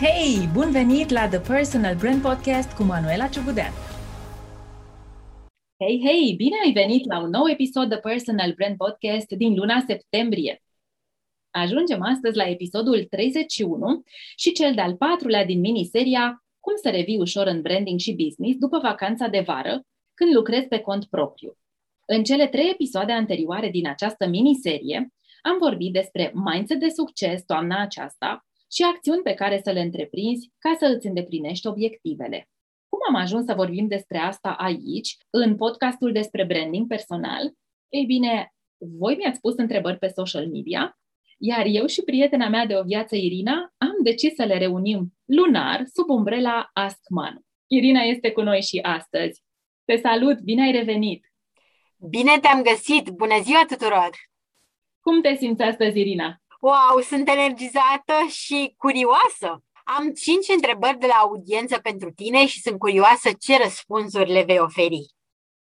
Hei, bun venit la The Personal Brand Podcast cu Manuela Ciugudean! Hei, hei, bine ai venit la un nou episod The Personal Brand Podcast din luna septembrie. Ajungem astăzi la episodul 31 și cel de-al patrulea din miniseria Cum să revii ușor în branding și business după vacanța de vară, când lucrezi pe cont propriu. În cele trei episoade anterioare din această miniserie, am vorbit despre mindset de succes toamna aceasta și acțiuni pe care să le întreprinzi ca să îți îndeplinești obiectivele. Cum am ajuns să vorbim despre asta aici, în podcastul despre branding personal? Ei bine, voi mi-ați pus întrebări pe social media, iar eu și prietena mea de o viață, Irina, am decis să le reunim lunar sub umbrela Ask Manu. Irina este cu noi și astăzi. Te salut, bine ai revenit! Bine te-am găsit! Bună ziua tuturor! Cum te simți astăzi, Irina? Wow, sunt energizată și curioasă! Am cinci întrebări de la audiență pentru tine și sunt curioasă ce răspunsuri le vei oferi.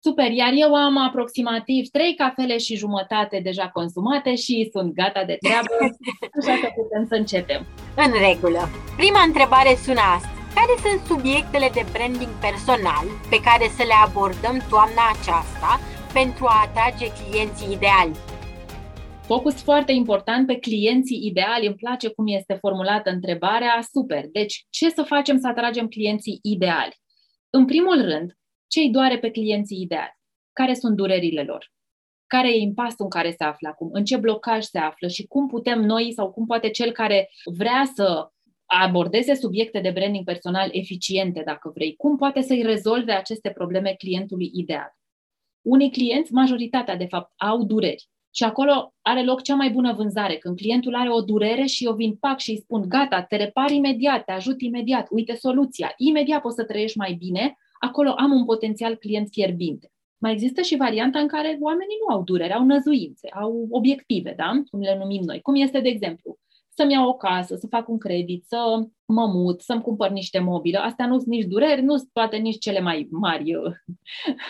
Super, iar eu am aproximativ trei cafele și jumătate deja consumate și sunt gata de treabă, așa că putem să începem. În regulă. Prima întrebare sună asta. Care sunt subiectele de branding personal pe care să le abordăm toamna aceasta pentru a atrage clienții ideali? Focus foarte important pe clienții ideali. Îmi place cum este formulată întrebarea. Super. Deci, ce să facem să atragem clienții ideali? În primul rând, ce îi doare pe clienții ideali? Care sunt durerile lor? Care e impasul în care se află acum? În ce blocaj se află? Și cum putem noi sau cum poate cel care vrea să abordeze subiecte de branding personal eficiente, dacă vrei, cum poate să-i rezolve aceste probleme clientului ideal? Unii clienți, majoritatea de fapt, au dureri și acolo are loc cea mai bună vânzare, când clientul are o durere și eu vin pac și îi spun, gata, te repar imediat, te ajut imediat, uite soluția, imediat poți să trăiești mai bine, acolo am un potențial client fierbinte. Mai există și varianta în care oamenii nu au durere, au năzuințe, au obiective, da? cum le numim noi. Cum este, de exemplu, să-mi iau o casă, să fac un credit, să mă mut, să-mi cumpăr niște mobilă. Astea nu sunt nici dureri, nu sunt poate nici cele mai mari uh,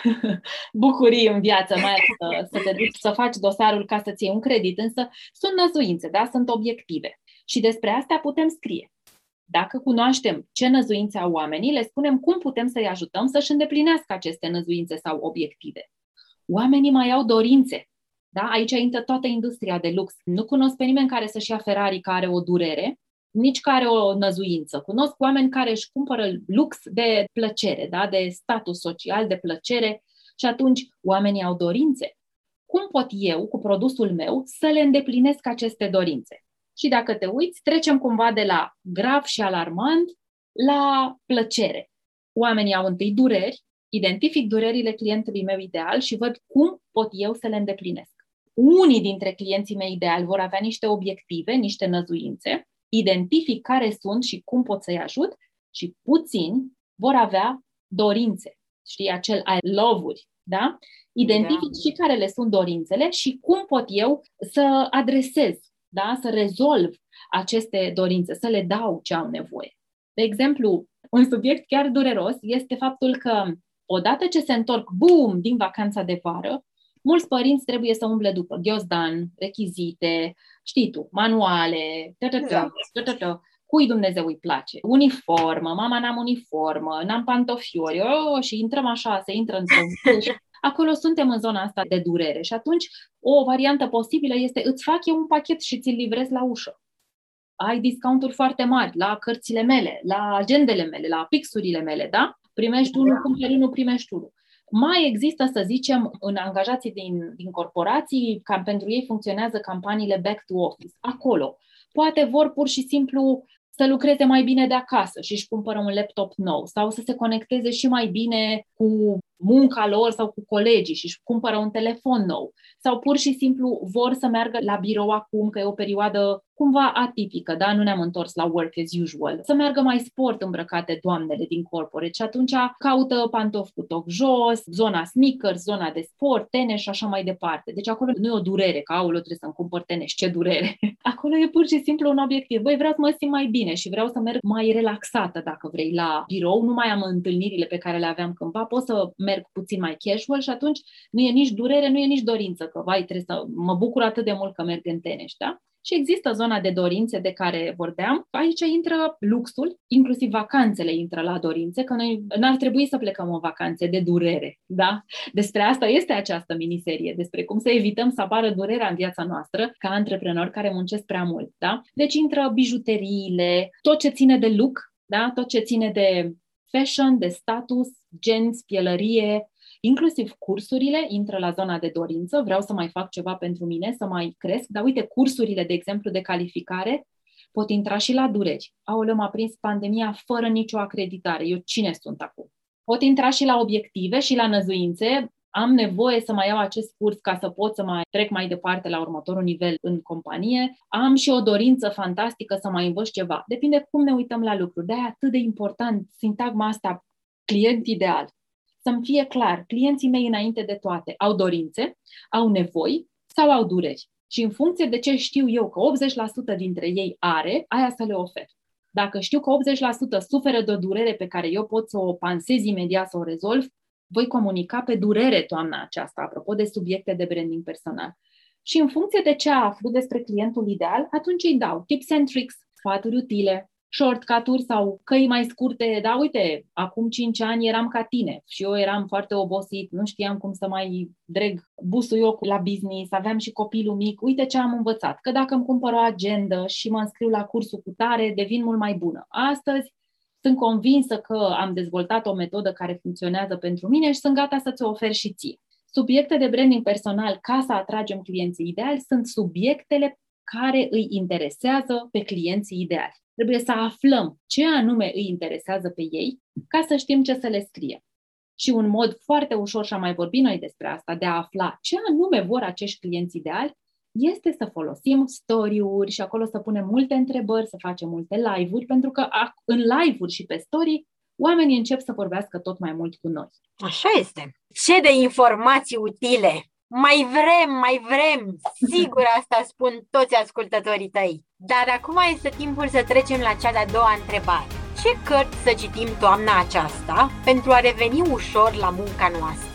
bucurii în viață, mai ales să, să te duci să faci dosarul ca să-ți iei un credit, însă sunt năzuințe, da? sunt obiective. Și despre astea putem scrie. Dacă cunoaștem ce năzuințe au oamenii, le spunem cum putem să-i ajutăm să-și îndeplinească aceste năzuințe sau obiective. Oamenii mai au dorințe, da? Aici intră toată industria de lux. Nu cunosc pe nimeni care să-și ia Ferrari care are o durere, nici care o năzuință. Cunosc oameni care își cumpără lux de plăcere, da? de status social, de plăcere și atunci oamenii au dorințe. Cum pot eu, cu produsul meu, să le îndeplinesc aceste dorințe? Și dacă te uiți, trecem cumva de la grav și alarmant la plăcere. Oamenii au întâi dureri, identific durerile clientului meu ideal și văd cum pot eu să le îndeplinesc unii dintre clienții mei ideali vor avea niște obiective, niște năzuințe, identific care sunt și cum pot să-i ajut și puțini vor avea dorințe, știi, acel I love-uri, da? Identific da. și care le sunt dorințele și cum pot eu să adresez, da? să rezolv aceste dorințe, să le dau ce au nevoie. De exemplu, un subiect chiar dureros este faptul că odată ce se întorc, boom, din vacanța de vară, mulți părinți trebuie să umble după ghiozdan, rechizite, știi tu, manuale, exact. cui Dumnezeu îi place, uniformă, mama n-am uniformă, n-am pantofiori, oh, și intrăm așa, se intră într-un Acolo suntem în zona asta de durere și atunci o variantă posibilă este îți fac eu un pachet și ți-l livrez la ușă. Ai discounturi foarte mari la cărțile mele, la agendele mele, la pixurile mele, da? Primești unul, da. cumperi unul, primești unul. Mai există, să zicem, în angajații din, din corporații, cam pentru ei funcționează campaniile back to office. Acolo. Poate vor pur și simplu să lucreze mai bine de acasă și își cumpără un laptop nou sau să se conecteze și mai bine cu munca lor sau cu colegii și își cumpără un telefon nou sau pur și simplu vor să meargă la birou acum, că e o perioadă cumva atipică, da? Nu ne-am întors la work as usual. Să meargă mai sport îmbrăcate doamnele din corporate și atunci caută pantofi cu toc jos, zona sneakers, zona de sport, tenis și așa mai departe. Deci acolo nu e o durere, că aolo trebuie să-mi cumpăr tenis, ce durere. Acolo e pur și simplu un obiectiv. Băi, vreau să mă simt mai bine și vreau să merg mai relaxată, dacă vrei, la birou. Nu mai am întâlnirile pe care le aveam cândva, pot să merg puțin mai casual și atunci nu e nici durere, nu e nici dorință, că vai, trebuie să mă bucur atât de mult că merg în tenis, da? Și există zona de dorințe de care vorbeam. Aici intră luxul, inclusiv vacanțele intră la dorințe, că noi n-ar trebui să plecăm în vacanțe de durere, da? Despre asta este această miniserie, despre cum să evităm să apară durerea în viața noastră ca antreprenori care muncesc prea mult, da? Deci intră bijuteriile, tot ce ține de look, da? Tot ce ține de fashion, de status, genți, pielărie, Inclusiv cursurile intră la zona de dorință, vreau să mai fac ceva pentru mine, să mai cresc, dar uite, cursurile, de exemplu, de calificare pot intra și la dureri. Aoleu, m-a prins pandemia fără nicio acreditare. Eu cine sunt acum? Pot intra și la obiective și la năzuințe. Am nevoie să mai iau acest curs ca să pot să mai trec mai departe la următorul nivel în companie. Am și o dorință fantastică să mai învăț ceva. Depinde cum ne uităm la lucruri. De-aia atât de important sintagma asta, client ideal să-mi fie clar, clienții mei înainte de toate au dorințe, au nevoi sau au dureri. Și în funcție de ce știu eu că 80% dintre ei are, aia să le ofer. Dacă știu că 80% suferă de o durere pe care eu pot să o pansez imediat, să o rezolv, voi comunica pe durere toamna aceasta, apropo de subiecte de branding personal. Și în funcție de ce aflu despre clientul ideal, atunci îi dau tips and tricks, sfaturi utile, shortcut-uri sau căi mai scurte, da, uite, acum 5 ani eram ca tine și eu eram foarte obosit, nu știam cum să mai dreg busul eu la business, aveam și copilul mic, uite ce am învățat, că dacă îmi cumpăr o agendă și mă înscriu la cursul cu tare, devin mult mai bună. Astăzi sunt convinsă că am dezvoltat o metodă care funcționează pentru mine și sunt gata să ți-o ofer și ție. Subiecte de branding personal ca să atragem clienții ideali sunt subiectele care îi interesează pe clienții ideali. Trebuie să aflăm ce anume îi interesează pe ei ca să știm ce să le scrie. Și un mod foarte ușor, și am mai vorbit noi despre asta, de a afla ce anume vor acești clienți ideali, este să folosim story-uri și acolo să punem multe întrebări, să facem multe live-uri, pentru că în live-uri și pe story oamenii încep să vorbească tot mai mult cu noi. Așa este. Ce de informații utile! Mai vrem, mai vrem! Sigur asta spun toți ascultătorii tăi. Dar acum este timpul să trecem la cea de-a doua întrebare. Ce cărți să citim toamna aceasta pentru a reveni ușor la munca noastră?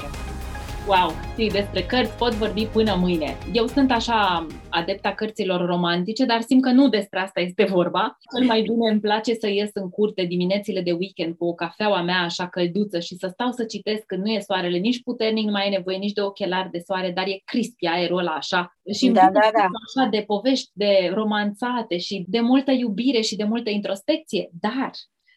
Wow, știi, despre cărți pot vorbi până mâine. Eu sunt așa adepta cărților romantice, dar simt că nu despre asta este vorba. Cel mai bine îmi place să ies în curte diminețile de weekend cu o cafeaua mea așa călduță și să stau să citesc când nu e soarele nici puternic, nu mai e nevoie nici de ochelari de soare, dar e crispi aerul ăla așa. Și da, da, da. așa de povești de romanțate și de multă iubire și de multă introspecție, dar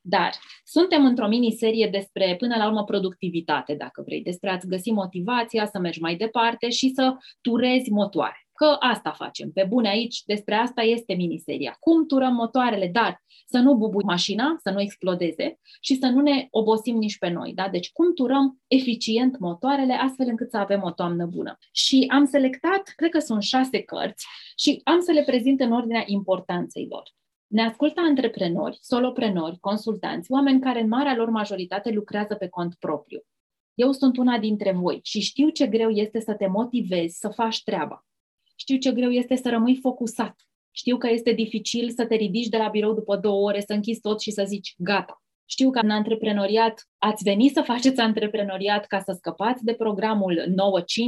dar suntem într-o miniserie despre, până la urmă, productivitate, dacă vrei, despre a-ți găsi motivația să mergi mai departe și să turezi motoare. Că asta facem. Pe bune aici, despre asta este miniseria. Cum turăm motoarele, dar să nu bubui mașina, să nu explodeze și să nu ne obosim nici pe noi. Da? Deci cum turăm eficient motoarele astfel încât să avem o toamnă bună. Și am selectat, cred că sunt șase cărți și am să le prezint în ordinea importanței lor. Ne ascultă antreprenori, soloprenori, consultanți, oameni care în marea lor majoritate lucrează pe cont propriu. Eu sunt una dintre voi și știu ce greu este să te motivezi să faci treaba. Știu ce greu este să rămâi focusat. Știu că este dificil să te ridici de la birou după două ore, să închizi tot și să zici gata. Știu că în antreprenoriat ați venit să faceți antreprenoriat ca să scăpați de programul 9-5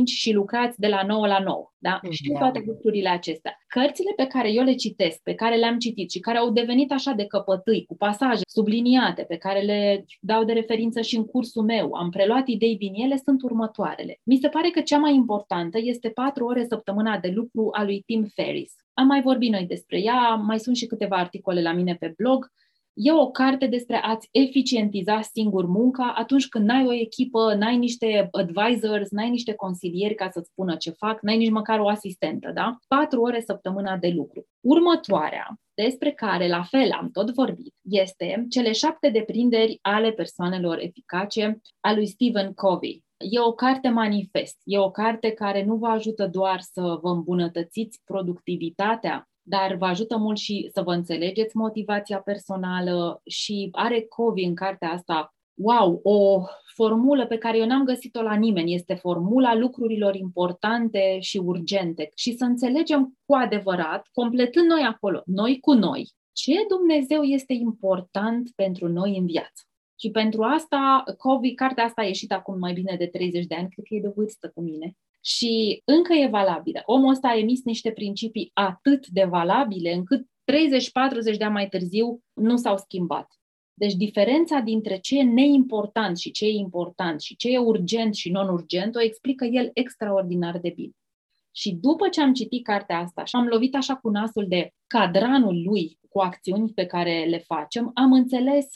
și lucrați de la 9 la 9. Da? Mm, Știu da. toate lucrurile acestea. Cărțile pe care eu le citesc, pe care le-am citit și care au devenit așa de căpătâi, cu pasaje subliniate, pe care le dau de referință și în cursul meu, am preluat idei din ele, sunt următoarele. Mi se pare că cea mai importantă este 4 ore săptămâna de lucru a lui Tim Ferris. Am mai vorbit noi despre ea, mai sunt și câteva articole la mine pe blog. E o carte despre a-ți eficientiza singur munca atunci când n-ai o echipă, n-ai niște advisors, n-ai niște consilieri ca să-ți spună ce fac, n-ai nici măcar o asistentă, da? Patru ore săptămâna de lucru. Următoarea, despre care la fel am tot vorbit, este cele șapte deprinderi ale persoanelor eficace a lui Stephen Covey. E o carte manifest, e o carte care nu vă ajută doar să vă îmbunătățiți productivitatea dar vă ajută mult și să vă înțelegeți motivația personală și are Covi în cartea asta, wow, o formulă pe care eu n-am găsit-o la nimeni. Este formula lucrurilor importante și urgente și să înțelegem cu adevărat, completând noi acolo, noi cu noi, ce Dumnezeu este important pentru noi în viață. Și pentru asta, Covey, cartea asta a ieșit acum mai bine de 30 de ani, cred că e de vârstă cu mine. Și încă e valabilă. Omul ăsta a emis niște principii atât de valabile încât 30-40 de ani mai târziu nu s-au schimbat. Deci diferența dintre ce e neimportant și ce e important și ce e urgent și non-urgent o explică el extraordinar de bine. Și după ce am citit cartea asta și am lovit așa cu nasul de cadranul lui cu acțiuni pe care le facem, am înțeles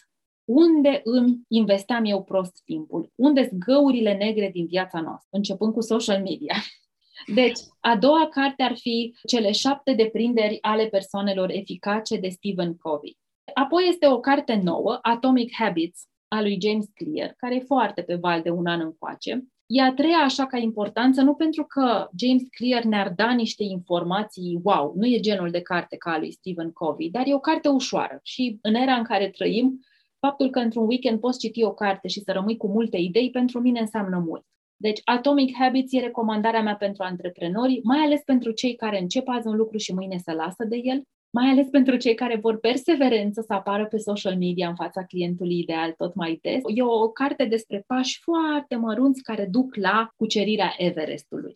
unde îmi investeam eu prost timpul, unde sunt găurile negre din viața noastră, începând cu social media. Deci, a doua carte ar fi Cele șapte deprinderi ale persoanelor eficace de Stephen Covey. Apoi este o carte nouă, Atomic Habits, a lui James Clear, care e foarte pe val de un an încoace. E a treia așa ca importanță, nu pentru că James Clear ne-ar da niște informații, wow, nu e genul de carte ca a lui Stephen Covey, dar e o carte ușoară și în era în care trăim, faptul că într-un weekend poți citi o carte și să rămâi cu multe idei, pentru mine înseamnă mult. Deci Atomic Habits e recomandarea mea pentru antreprenori, mai ales pentru cei care încep azi un lucru și mâine se lasă de el, mai ales pentru cei care vor perseverență să apară pe social media în fața clientului ideal tot mai des. E o carte despre pași foarte mărunți care duc la cucerirea Everestului.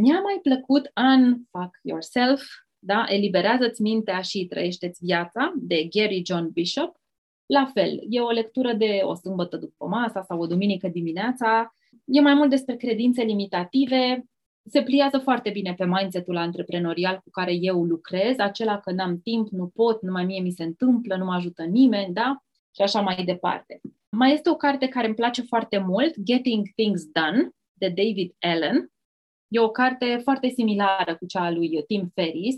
Mi-a mai plăcut Unfuck Yourself, da? Eliberează-ți mintea și trăiește-ți viața, de Gary John Bishop. La fel, e o lectură de o sâmbătă după masa sau o duminică dimineața. E mai mult despre credințe limitative, se pliază foarte bine pe mindset-ul antreprenorial cu care eu lucrez, acela că n-am timp, nu pot, numai mie mi se întâmplă, nu mă ajută nimeni, da? Și așa mai departe. Mai este o carte care îmi place foarte mult, Getting Things Done, de David Allen. E o carte foarte similară cu cea a lui Tim Ferris,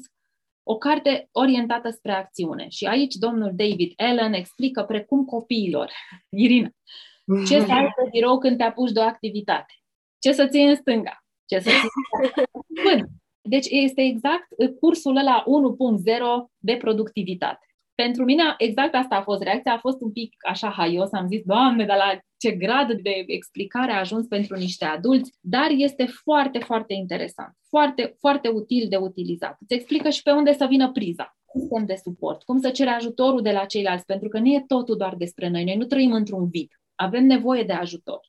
o carte orientată spre acțiune. Și aici domnul David Allen explică precum copiilor, Irina, ce să ai pe birou când te apuci de o activitate, ce să ții în stânga, ce să ții Deci este exact cursul ăla 1.0 de productivitate. Pentru mine exact asta a fost reacția, a fost un pic așa haios, am zis, Doamne, dar la ce grad de explicare a ajuns pentru niște adulți, dar este foarte, foarte interesant, foarte, foarte util de utilizat. Îți explică și pe unde să vină priza, sistem de suport, cum să cere ajutorul de la ceilalți, pentru că nu e totul doar despre noi, noi nu trăim într-un vid, avem nevoie de ajutor.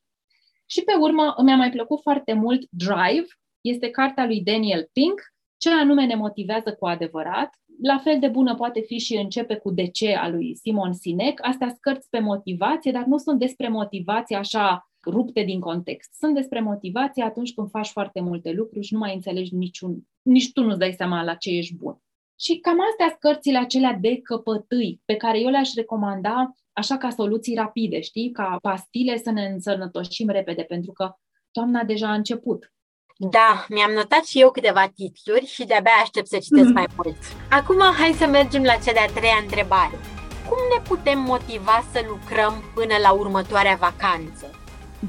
Și pe urmă mi-a mai plăcut foarte mult Drive, este cartea lui Daniel Pink, ce anume ne motivează cu adevărat. La fel de bună poate fi și începe cu de ce a lui Simon Sinek. Astea scărți pe motivație, dar nu sunt despre motivație așa rupte din context. Sunt despre motivație atunci când faci foarte multe lucruri și nu mai înțelegi niciun, nici tu nu-ți dai seama la ce ești bun. Și cam astea sunt cărțile acelea de căpătâi pe care eu le-aș recomanda așa ca soluții rapide, știi? Ca pastile să ne însănătoșim repede, pentru că toamna deja a început. Da, mi-am notat și eu câteva titluri și de-abia aștept să citesc mm. mai mult. Acum hai să mergem la cea de-a treia întrebare. Cum ne putem motiva să lucrăm până la următoarea vacanță?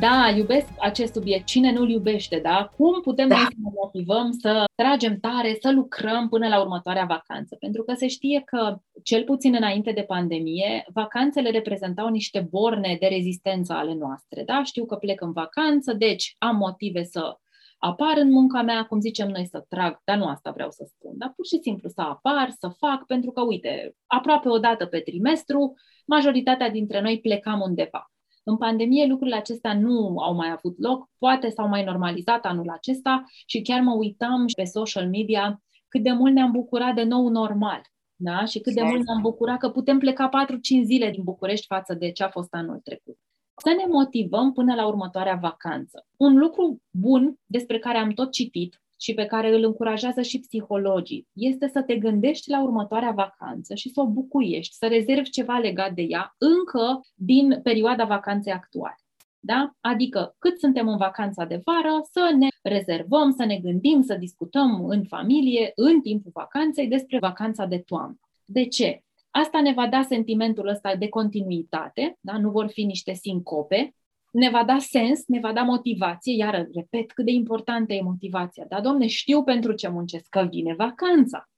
Da, iubesc acest subiect. Cine nu-l iubește, da? Cum putem da. să ne motivăm să tragem tare, să lucrăm până la următoarea vacanță? Pentru că se știe că, cel puțin înainte de pandemie, vacanțele reprezentau niște borne de rezistență ale noastre, da? Știu că plec în vacanță, deci am motive să apar în munca mea, cum zicem noi, să trag, dar nu asta vreau să spun, dar pur și simplu să apar, să fac, pentru că, uite, aproape o dată pe trimestru, majoritatea dintre noi plecam undeva. În pandemie lucrurile acestea nu au mai avut loc, poate s-au mai normalizat anul acesta și chiar mă uitam pe social media cât de mult ne-am bucurat de nou normal. Da? Și cât de mult ne-am bucurat că putem pleca 4-5 zile din București față de ce a fost anul trecut. Să ne motivăm până la următoarea vacanță. Un lucru bun despre care am tot citit și pe care îl încurajează și psihologii, este să te gândești la următoarea vacanță și să o bucuiești, să rezervi ceva legat de ea încă din perioada vacanței actuale. Da? Adică cât suntem în vacanța de vară, să ne rezervăm, să ne gândim, să discutăm în familie, în timpul vacanței, despre vacanța de toamnă. De ce? Asta ne va da sentimentul ăsta de continuitate, da? nu vor fi niște sincope, ne va da sens, ne va da motivație, iar repet cât de importantă e motivația. Da, domne, știu pentru ce muncesc, că vine vacanța.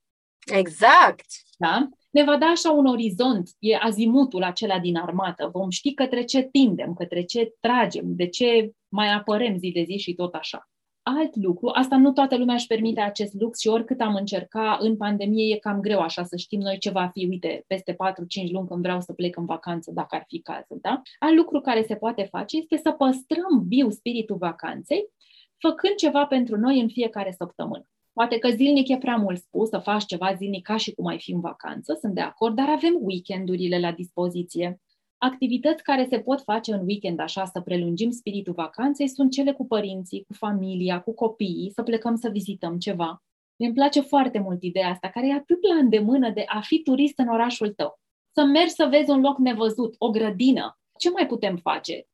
Exact. Da? Ne va da așa un orizont, e azimutul acela din armată. Vom ști către ce tindem, către ce tragem, de ce mai apărem zi de zi și tot așa alt lucru, asta nu toată lumea își permite acest lux și oricât am încerca în pandemie e cam greu așa să știm noi ce va fi, uite, peste 4-5 luni când vreau să plec în vacanță, dacă ar fi cazul, da? Alt lucru care se poate face este să păstrăm viu spiritul vacanței făcând ceva pentru noi în fiecare săptămână. Poate că zilnic e prea mult spus să faci ceva zilnic ca și cum ai fi în vacanță, sunt de acord, dar avem weekendurile la dispoziție. Activități care se pot face în weekend așa să prelungim spiritul vacanței sunt cele cu părinții, cu familia, cu copiii, să plecăm să vizităm ceva. Mi îmi place foarte mult ideea asta, care e atât la îndemână de a fi turist în orașul tău. Să mergi să vezi un loc nevăzut, o grădină. Ce mai putem face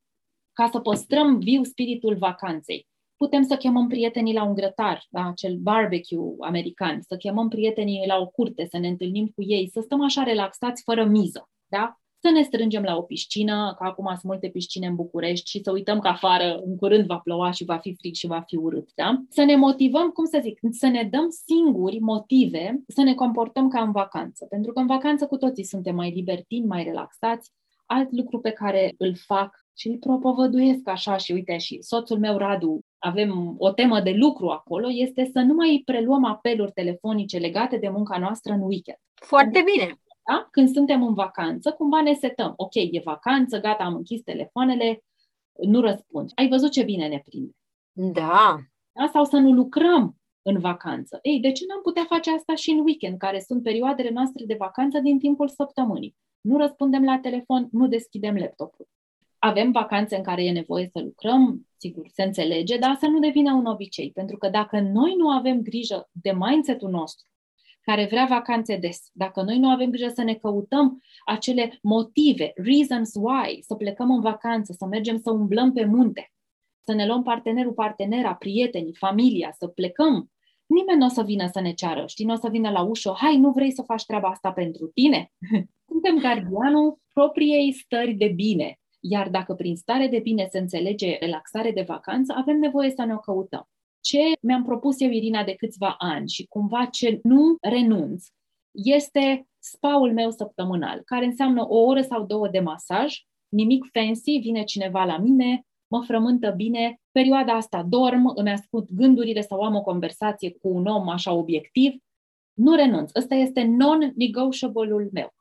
ca să păstrăm viu spiritul vacanței? Putem să chemăm prietenii la un grătar, la acel barbecue american, să chemăm prietenii la o curte, să ne întâlnim cu ei, să stăm așa relaxați, fără miză. Da? Să ne strângem la o piscină, că acum sunt multe piscine în București și să uităm că afară în curând va ploua și va fi frig și va fi urât, da? Să ne motivăm, cum să zic, să ne dăm singuri motive să ne comportăm ca în vacanță. Pentru că în vacanță cu toții suntem mai libertini, mai relaxați. Alt lucru pe care îl fac și îl propovăduiesc așa și uite și soțul meu Radu, avem o temă de lucru acolo, este să nu mai preluăm apeluri telefonice legate de munca noastră în weekend. Foarte bine! Da? Când suntem în vacanță, cumva ne setăm. Ok, e vacanță, gata, am închis telefoanele, nu răspund. Ai văzut ce bine ne prinde. Da. da? Sau să nu lucrăm în vacanță. Ei, de ce n-am putea face asta și în weekend, care sunt perioadele noastre de vacanță din timpul săptămânii? Nu răspundem la telefon, nu deschidem laptopul. Avem vacanțe în care e nevoie să lucrăm, sigur, se înțelege, dar să nu devină un obicei. Pentru că dacă noi nu avem grijă de mindset-ul nostru, care vrea vacanțe des. Dacă noi nu avem grijă să ne căutăm acele motive, reasons why, să plecăm în vacanță, să mergem să umblăm pe munte, să ne luăm partenerul, partenera, prietenii, familia, să plecăm, nimeni nu o să vină să ne ceară, știi, nu o să vină la ușă, hai, nu vrei să faci treaba asta pentru tine? Suntem gardianul propriei stări de bine. Iar dacă prin stare de bine se înțelege relaxare de vacanță, avem nevoie să ne o căutăm ce mi-am propus eu, Irina, de câțiva ani și cumva ce nu renunț, este spaul meu săptămânal, care înseamnă o oră sau două de masaj, nimic fancy, vine cineva la mine, mă frământă bine, perioada asta dorm, îmi ascult gândurile sau am o conversație cu un om așa obiectiv, nu renunț. Ăsta este non-negotiable-ul meu.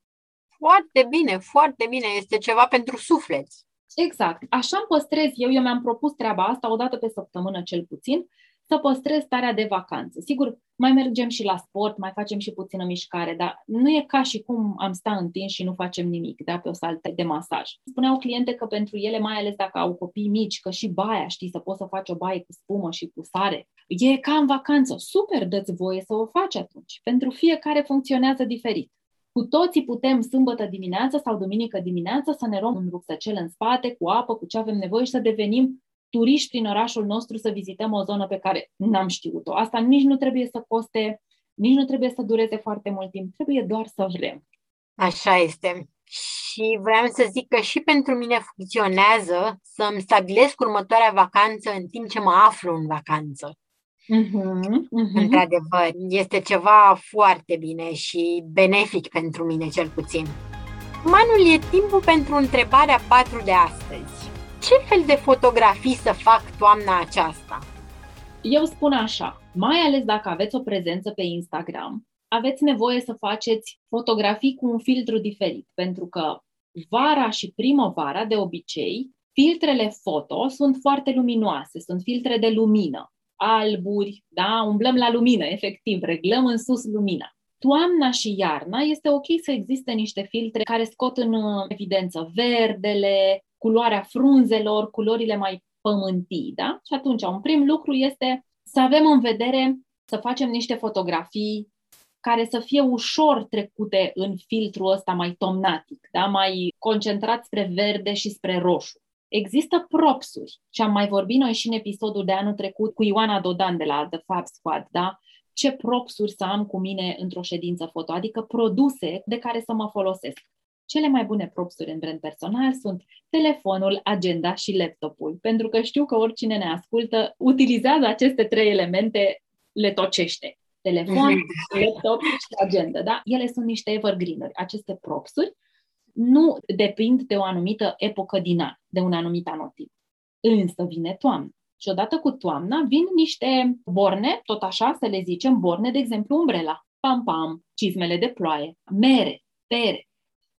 Foarte bine, foarte bine. Este ceva pentru suflet. Exact. Așa îmi păstrez eu. Eu mi-am propus treaba asta o dată pe săptămână cel puțin să păstrez starea de vacanță. Sigur, mai mergem și la sport, mai facem și puțină mișcare, dar nu e ca și cum am sta întins și nu facem nimic, da, pe o saltă de masaj. Spuneau cliente că pentru ele, mai ales dacă au copii mici, că și baia, știi, să poți să faci o baie cu spumă și cu sare, e ca în vacanță. Super, dă-ți voie să o faci atunci. Pentru fiecare funcționează diferit. Cu toții putem sâmbătă dimineață sau duminică dimineață să ne luăm un rucsăcel în spate cu apă, cu ce avem nevoie și să devenim turiști prin orașul nostru să vizităm o zonă pe care n-am știut-o. Asta nici nu trebuie să coste, nici nu trebuie să dureze foarte mult timp, trebuie doar să vrem. Așa este. Și vreau să zic că și pentru mine funcționează să-mi stabilesc următoarea vacanță în timp ce mă aflu în vacanță. Uh-huh, uh-huh. Într-adevăr, este ceva foarte bine și benefic pentru mine cel puțin. Manul e timpul pentru întrebarea 4 de astăzi ce fel de fotografii să fac toamna aceasta? Eu spun așa, mai ales dacă aveți o prezență pe Instagram, aveți nevoie să faceți fotografii cu un filtru diferit, pentru că vara și primăvara, de obicei, filtrele foto sunt foarte luminoase, sunt filtre de lumină, alburi, da, umblăm la lumină, efectiv, reglăm în sus lumina. Toamna și iarna este ok să existe niște filtre care scot în evidență verdele, culoarea frunzelor, culorile mai pământii, da? Și atunci, un prim lucru este să avem în vedere să facem niște fotografii care să fie ușor trecute în filtrul ăsta mai tomnatic, da? mai concentrat spre verde și spre roșu. Există propsuri și am mai vorbit noi și în episodul de anul trecut cu Ioana Dodan de la The Fab Squad, da? ce propsuri să am cu mine într-o ședință foto, adică produse de care să mă folosesc. Cele mai bune propsuri în brand personal sunt telefonul, agenda și laptopul, pentru că știu că oricine ne ascultă utilizează aceste trei elemente, le tocește. Telefon, laptop și agenda, da? Ele sunt niște evergreen-uri. Aceste propsuri nu depind de o anumită epocă din an, de un anumit anotimp. Însă vine toamna. Și odată cu toamna vin niște borne, tot așa să le zicem, borne, de exemplu, umbrela, pam-pam, cizmele de ploaie, mere, pere,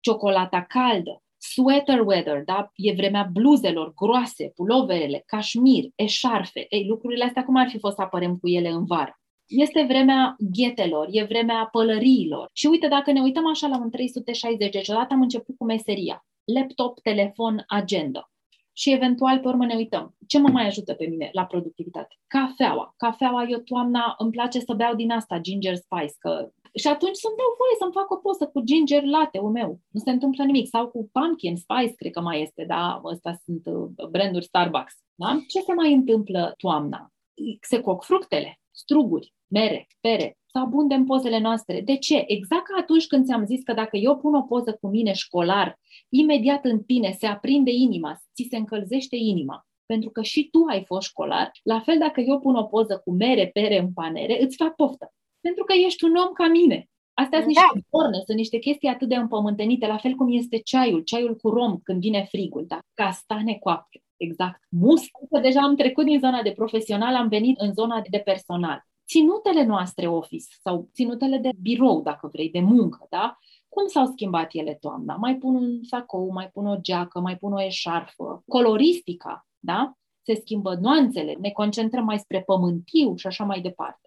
ciocolata caldă, Sweater weather, da? E vremea bluzelor groase, puloverele, cașmir, eșarfe. Ei, lucrurile astea cum ar fi fost să apărem cu ele în vară? Este vremea ghetelor, e vremea pălăriilor. Și uite, dacă ne uităm așa la un 360, deci odată am început cu meseria. Laptop, telefon, agenda. Și eventual, pe urmă, ne uităm. Ce mă mai ajută pe mine la productivitate? Cafeaua. Cafeaua, eu toamna îmi place să beau din asta, ginger spice, că și atunci să-mi dau voie să-mi fac o poză cu ginger latte-ul meu. Nu se întâmplă nimic. Sau cu pumpkin spice, cred că mai este, da? Ăsta sunt uh, branduri Starbucks. Da? Ce se mai întâmplă toamna? Se coc fructele, struguri, mere, pere, să abundem pozele noastre. De ce? Exact ca atunci când ți-am zis că dacă eu pun o poză cu mine școlar, imediat în tine se aprinde inima, ți se încălzește inima. Pentru că și tu ai fost școlar, la fel dacă eu pun o poză cu mere, pere în panere, îți fac poftă. Pentru că ești un om ca mine. Astea sunt niște da. borne, sunt niște chestii atât de împământenite, la fel cum este ceaiul, ceaiul cu rom când vine frigul, da? castane coapte, exact. Mus, că deja am trecut din zona de profesional, am venit în zona de personal. Ținutele noastre office sau ținutele de birou, dacă vrei, de muncă, da? Cum s-au schimbat ele toamna? Mai pun un sacou, mai pun o geacă, mai pun o eșarfă. Coloristica, da? Se schimbă nuanțele, ne concentrăm mai spre pământiu și așa mai departe.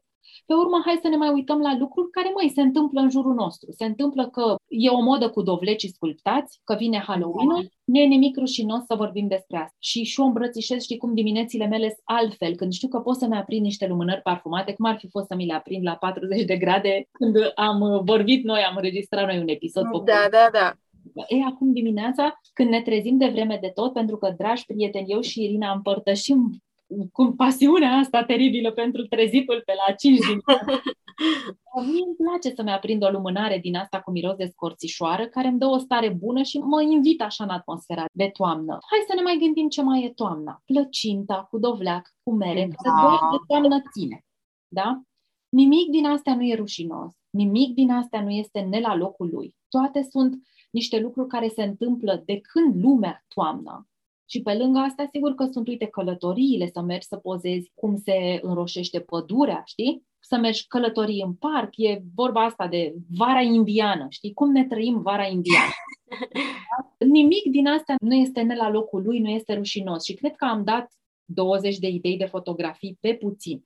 Pe urmă, hai să ne mai uităm la lucruri care, mai se întâmplă în jurul nostru. Se întâmplă că e o modă cu dovlecii sculptați, că vine Halloween-ul, nu e nimic rușinos să vorbim despre asta. Și și o îmbrățișez, știi cum, diminețile mele sunt altfel, când știu că pot să-mi aprind niște lumânări parfumate, cum ar fi fost să mi le aprind la 40 de grade când am vorbit noi, am înregistrat noi un episod. Da, da, da. E acum dimineața, când ne trezim de vreme de tot, pentru că, dragi prieteni, eu și Irina împărtășim cu pasiunea asta teribilă pentru trezitul pe la 5 din Mie îmi place să-mi aprind o lumânare din asta cu miros de scorțișoară, care îmi dă o stare bună și mă invită așa în atmosfera de toamnă. Hai să ne mai gândim ce mai e toamna. Plăcinta cu dovleac, cu mere, da. care doar de toamnă ține. Da? Nimic din astea nu e rușinos. Nimic din astea nu este ne la locul lui. Toate sunt niște lucruri care se întâmplă de când lumea toamnă. Și pe lângă asta, sigur că sunt, uite, călătoriile, să mergi să pozezi cum se înroșește pădurea, știi? Să mergi călătorii în parc, e vorba asta de vara indiană, știi? Cum ne trăim vara indiană? Nimic din asta nu este ne la locul lui, nu este rușinos și cred că am dat 20 de idei de fotografii pe puțin.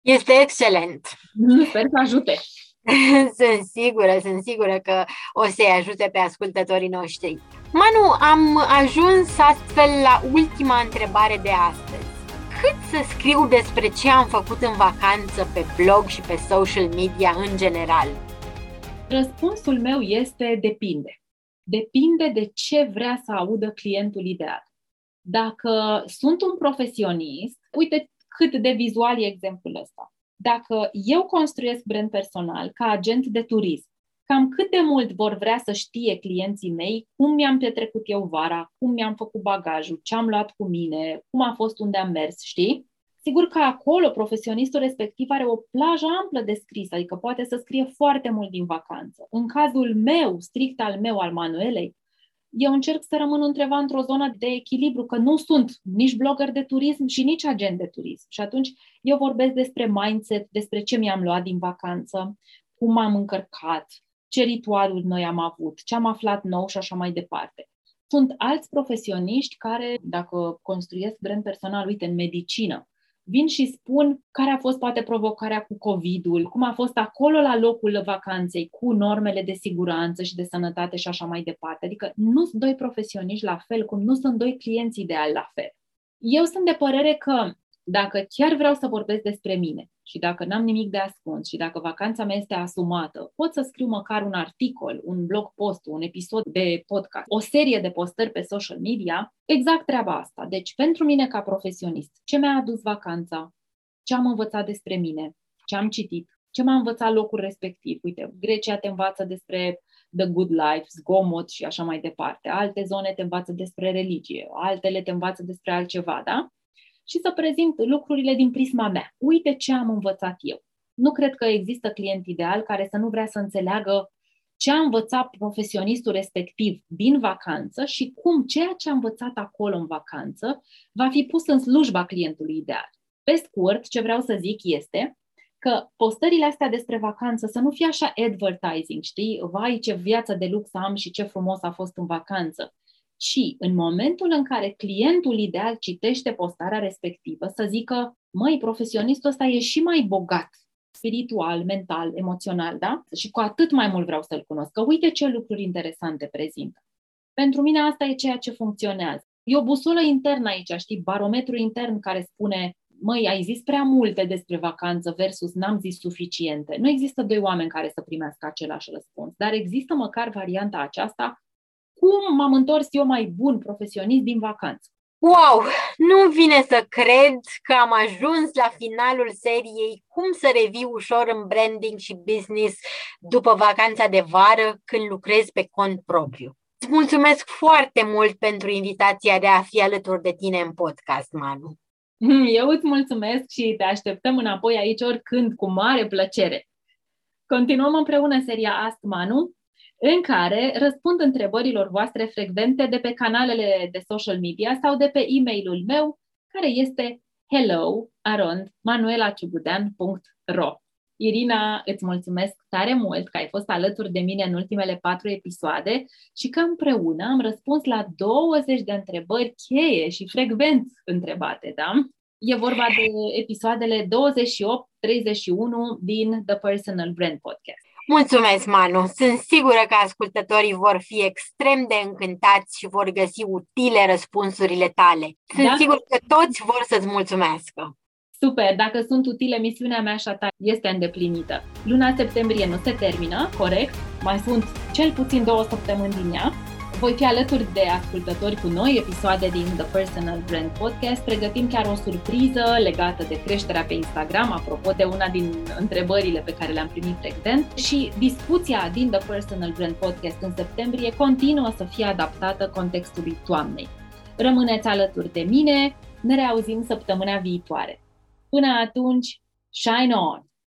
Este excelent! Sper să ajute! sunt sigură, sunt sigură că o să-i ajute pe ascultătorii noștri. Manu, am ajuns astfel la ultima întrebare de astăzi. Cât să scriu despre ce am făcut în vacanță pe blog și pe social media în general? Răspunsul meu este depinde. Depinde de ce vrea să audă clientul ideal. Dacă sunt un profesionist, uite cât de vizual e exemplul ăsta dacă eu construiesc brand personal ca agent de turism, cam cât de mult vor vrea să știe clienții mei cum mi-am petrecut eu vara, cum mi-am făcut bagajul, ce am luat cu mine, cum a fost unde am mers, știi? Sigur că acolo profesionistul respectiv are o plajă amplă de scris, adică poate să scrie foarte mult din vacanță. În cazul meu, strict al meu, al Manuelei, eu încerc să rămân undeva într-o zonă de echilibru, că nu sunt nici blogger de turism și nici agent de turism. Și atunci eu vorbesc despre mindset, despre ce mi-am luat din vacanță, cum am încărcat, ce ritualuri noi am avut, ce am aflat nou și așa mai departe. Sunt alți profesioniști care, dacă construiesc brand personal, uite, în medicină, vin și spun care a fost poate provocarea cu COVID-ul, cum a fost acolo la locul vacanței, cu normele de siguranță și de sănătate și așa mai departe. Adică nu sunt doi profesioniști la fel, cum nu sunt doi clienți ideali la fel. Eu sunt de părere că dacă chiar vreau să vorbesc despre mine și dacă n-am nimic de ascuns și dacă vacanța mea este asumată, pot să scriu măcar un articol, un blog post, un episod de podcast, o serie de postări pe social media, exact treaba asta. Deci, pentru mine ca profesionist, ce mi-a adus vacanța, ce am învățat despre mine, ce am citit, ce m-a învățat locul respectiv. Uite, Grecia te învață despre the good life, zgomot și așa mai departe. Alte zone te învață despre religie, altele te învață despre altceva, da? Și să prezint lucrurile din prisma mea. Uite ce am învățat eu. Nu cred că există client ideal care să nu vrea să înțeleagă ce a învățat profesionistul respectiv din vacanță și cum ceea ce a învățat acolo în vacanță va fi pus în slujba clientului ideal. Pe scurt, ce vreau să zic este că postările astea despre vacanță să nu fie așa advertising, știi? Vai, ce viață de lux am și ce frumos a fost în vacanță ci în momentul în care clientul ideal citește postarea respectivă, să zică, măi, profesionistul ăsta e și mai bogat spiritual, mental, emoțional, da? Și cu atât mai mult vreau să-l cunosc, că uite ce lucruri interesante prezintă. Pentru mine asta e ceea ce funcționează. E o busolă internă aici, știi, barometru intern care spune măi, ai zis prea multe despre vacanță versus n-am zis suficiente. Nu există doi oameni care să primească același răspuns, dar există măcar varianta aceasta, cum m-am întors eu mai bun profesionist din vacanță. Wow! Nu vine să cred că am ajuns la finalul seriei Cum să revii ușor în branding și business după vacanța de vară când lucrezi pe cont propriu. Îți mulțumesc foarte mult pentru invitația de a fi alături de tine în podcast, Manu. Eu îți mulțumesc și te așteptăm înapoi aici oricând, cu mare plăcere. Continuăm împreună seria Ask Manu, în care răspund întrebărilor voastre frecvente de pe canalele de social media sau de pe e-mailul meu, care este hello Irina, îți mulțumesc tare mult că ai fost alături de mine în ultimele patru episoade și că împreună am răspuns la 20 de întrebări cheie și frecvent întrebate, da? E vorba de episoadele 28-31 din The Personal Brand Podcast. Mulțumesc, Manu! Sunt sigură că ascultătorii vor fi extrem de încântați și vor găsi utile răspunsurile tale. Sunt da? sigur că toți vor să-ți mulțumească. Super, dacă sunt utile, misiunea mea și a ta este îndeplinită. Luna septembrie nu se termină, corect, mai sunt cel puțin două săptămâni din ea. Voi fi alături de ascultători cu noi episoade din The Personal Brand Podcast. Pregătim chiar o surpriză legată de creșterea pe Instagram, apropo de una din întrebările pe care le-am primit frecvent. Și discuția din The Personal Brand Podcast în septembrie continuă să fie adaptată contextului toamnei. Rămâneți alături de mine, ne reauzim săptămâna viitoare. Până atunci, shine on!